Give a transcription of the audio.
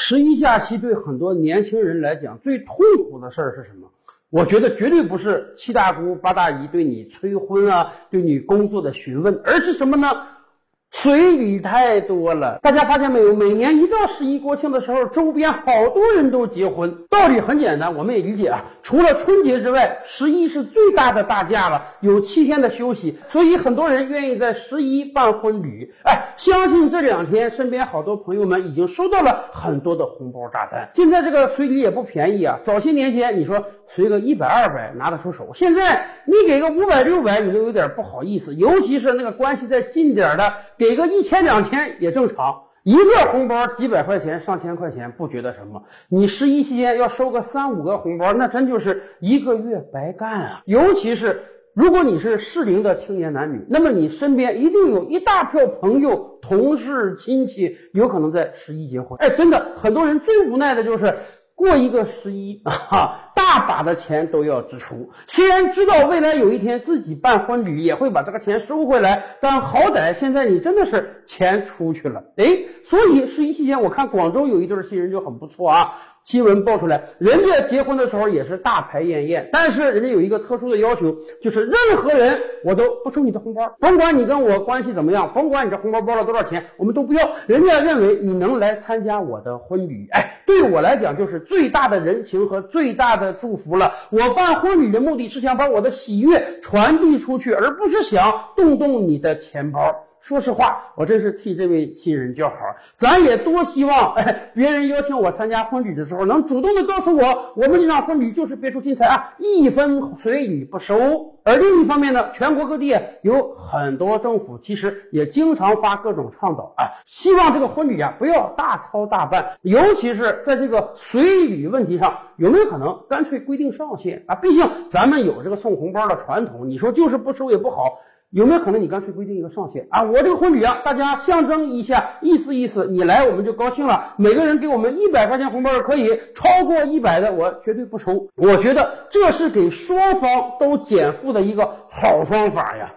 十一假期对很多年轻人来讲，最痛苦的事儿是什么？我觉得绝对不是七大姑八大姨对你催婚啊，对你工作的询问，而是什么呢？随礼太多了，大家发现没有？每年一到十一国庆的时候，周边好多人都结婚。道理很简单，我们也理解啊。除了春节之外，十一是最大的大假了，有七天的休息，所以很多人愿意在十一办婚礼。哎，相信这两天身边好多朋友们已经收到了很多的红包炸弹。现在这个随礼也不便宜啊。早些年前你说随个一百二百拿得出手，现在你给个五百六百，你都有点不好意思，尤其是那个关系再近点的。给个一千两千也正常，一个红包几百块钱、上千块钱不觉得什么。你十一期间要收个三五个红包，那真就是一个月白干啊！尤其是如果你是适龄的青年男女，那么你身边一定有一大票朋友、同事、亲戚有可能在十一结婚。哎，真的，很多人最无奈的就是过一个十一啊。大把的钱都要支出，虽然知道未来有一天自己办婚礼也会把这个钱收回来，但好歹现在你真的是钱出去了，哎，所以十一期间我看广州有一对新人就很不错啊。新闻爆出来，人家结婚的时候也是大排宴宴，但是人家有一个特殊的要求，就是任何人我都不收你的红包，甭管你跟我关系怎么样，甭管你这红包包了多少钱，我们都不要。人家认为你能来参加我的婚礼，哎，对我来讲就是最大的人情和最大的祝福了。我办婚礼的目的是想把我的喜悦传递出去，而不是想动动你的钱包。说实话，我真是替这位新人叫好。咱也多希望，哎，别人邀请我参加婚礼的时候，能主动的告诉我，我们这场婚礼就是别出心裁啊，一分随礼不收。而另一方面呢，全国各地有很多政府其实也经常发各种倡导啊，希望这个婚礼啊不要大操大办，尤其是在这个随礼问题上，有没有可能干脆规定上限啊？毕竟咱们有这个送红包的传统，你说就是不收也不好。有没有可能你干脆规定一个上限啊？我这个婚礼啊，大家象征一下，意思意思，你来我们就高兴了。每个人给我们一百块钱红包可以，超过一百的我绝对不收。我觉得这是给双方都减负的一个好方法呀。